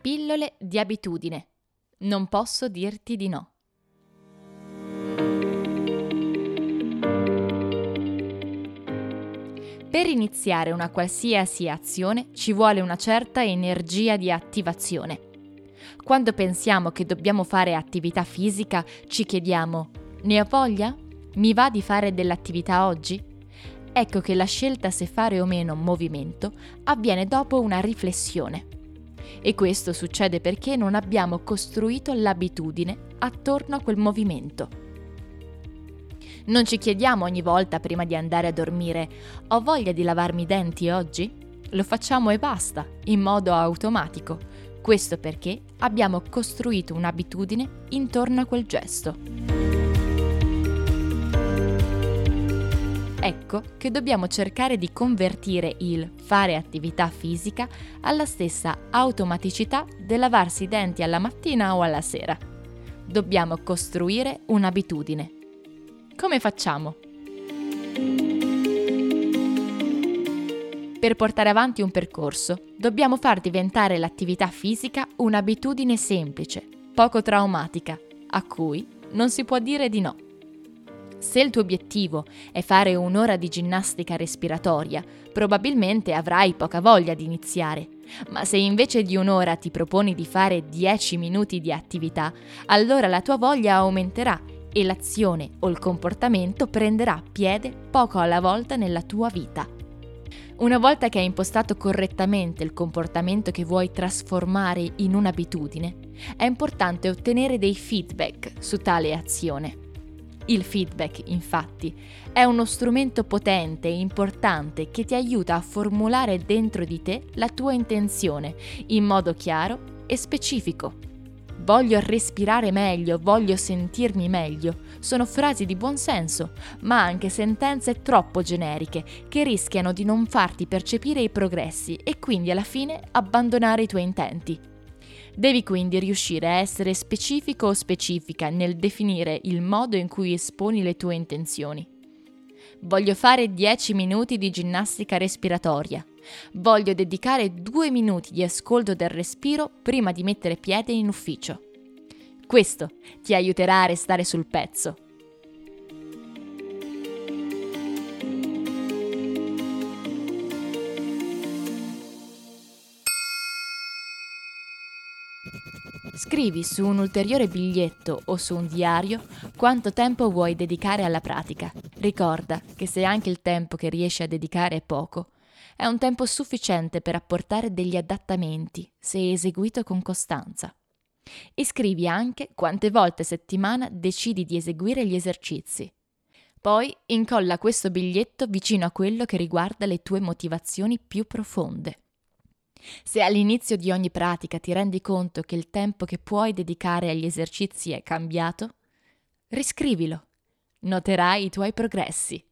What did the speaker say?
Pillole di abitudine. Non posso dirti di no. Per iniziare una qualsiasi azione ci vuole una certa energia di attivazione. Quando pensiamo che dobbiamo fare attività fisica, ci chiediamo, ne ho voglia? Mi va di fare dell'attività oggi? Ecco che la scelta se fare o meno movimento avviene dopo una riflessione. E questo succede perché non abbiamo costruito l'abitudine attorno a quel movimento. Non ci chiediamo ogni volta prima di andare a dormire ho voglia di lavarmi i denti oggi? Lo facciamo e basta, in modo automatico. Questo perché abbiamo costruito un'abitudine intorno a quel gesto. Ecco che dobbiamo cercare di convertire il fare attività fisica alla stessa automaticità del lavarsi i denti alla mattina o alla sera. Dobbiamo costruire un'abitudine. Come facciamo? Per portare avanti un percorso, dobbiamo far diventare l'attività fisica un'abitudine semplice, poco traumatica, a cui non si può dire di no. Se il tuo obiettivo è fare un'ora di ginnastica respiratoria, probabilmente avrai poca voglia di iniziare. Ma se invece di un'ora ti proponi di fare 10 minuti di attività, allora la tua voglia aumenterà e l'azione o il comportamento prenderà piede poco alla volta nella tua vita. Una volta che hai impostato correttamente il comportamento che vuoi trasformare in un'abitudine, è importante ottenere dei feedback su tale azione. Il feedback, infatti, è uno strumento potente e importante che ti aiuta a formulare dentro di te la tua intenzione in modo chiaro e specifico. Voglio respirare meglio, voglio sentirmi meglio. Sono frasi di buon senso, ma anche sentenze troppo generiche che rischiano di non farti percepire i progressi e quindi alla fine abbandonare i tuoi intenti. Devi quindi riuscire a essere specifico o specifica nel definire il modo in cui esponi le tue intenzioni. Voglio fare 10 minuti di ginnastica respiratoria. Voglio dedicare 2 minuti di ascolto del respiro prima di mettere piede in ufficio. Questo ti aiuterà a restare sul pezzo Scrivi su un ulteriore biglietto o su un diario quanto tempo vuoi dedicare alla pratica. Ricorda che se anche il tempo che riesci a dedicare è poco, è un tempo sufficiente per apportare degli adattamenti se eseguito con costanza. E scrivi anche quante volte a settimana decidi di eseguire gli esercizi. Poi incolla questo biglietto vicino a quello che riguarda le tue motivazioni più profonde. Se all'inizio di ogni pratica ti rendi conto che il tempo che puoi dedicare agli esercizi è cambiato, riscrivilo. Noterai i tuoi progressi.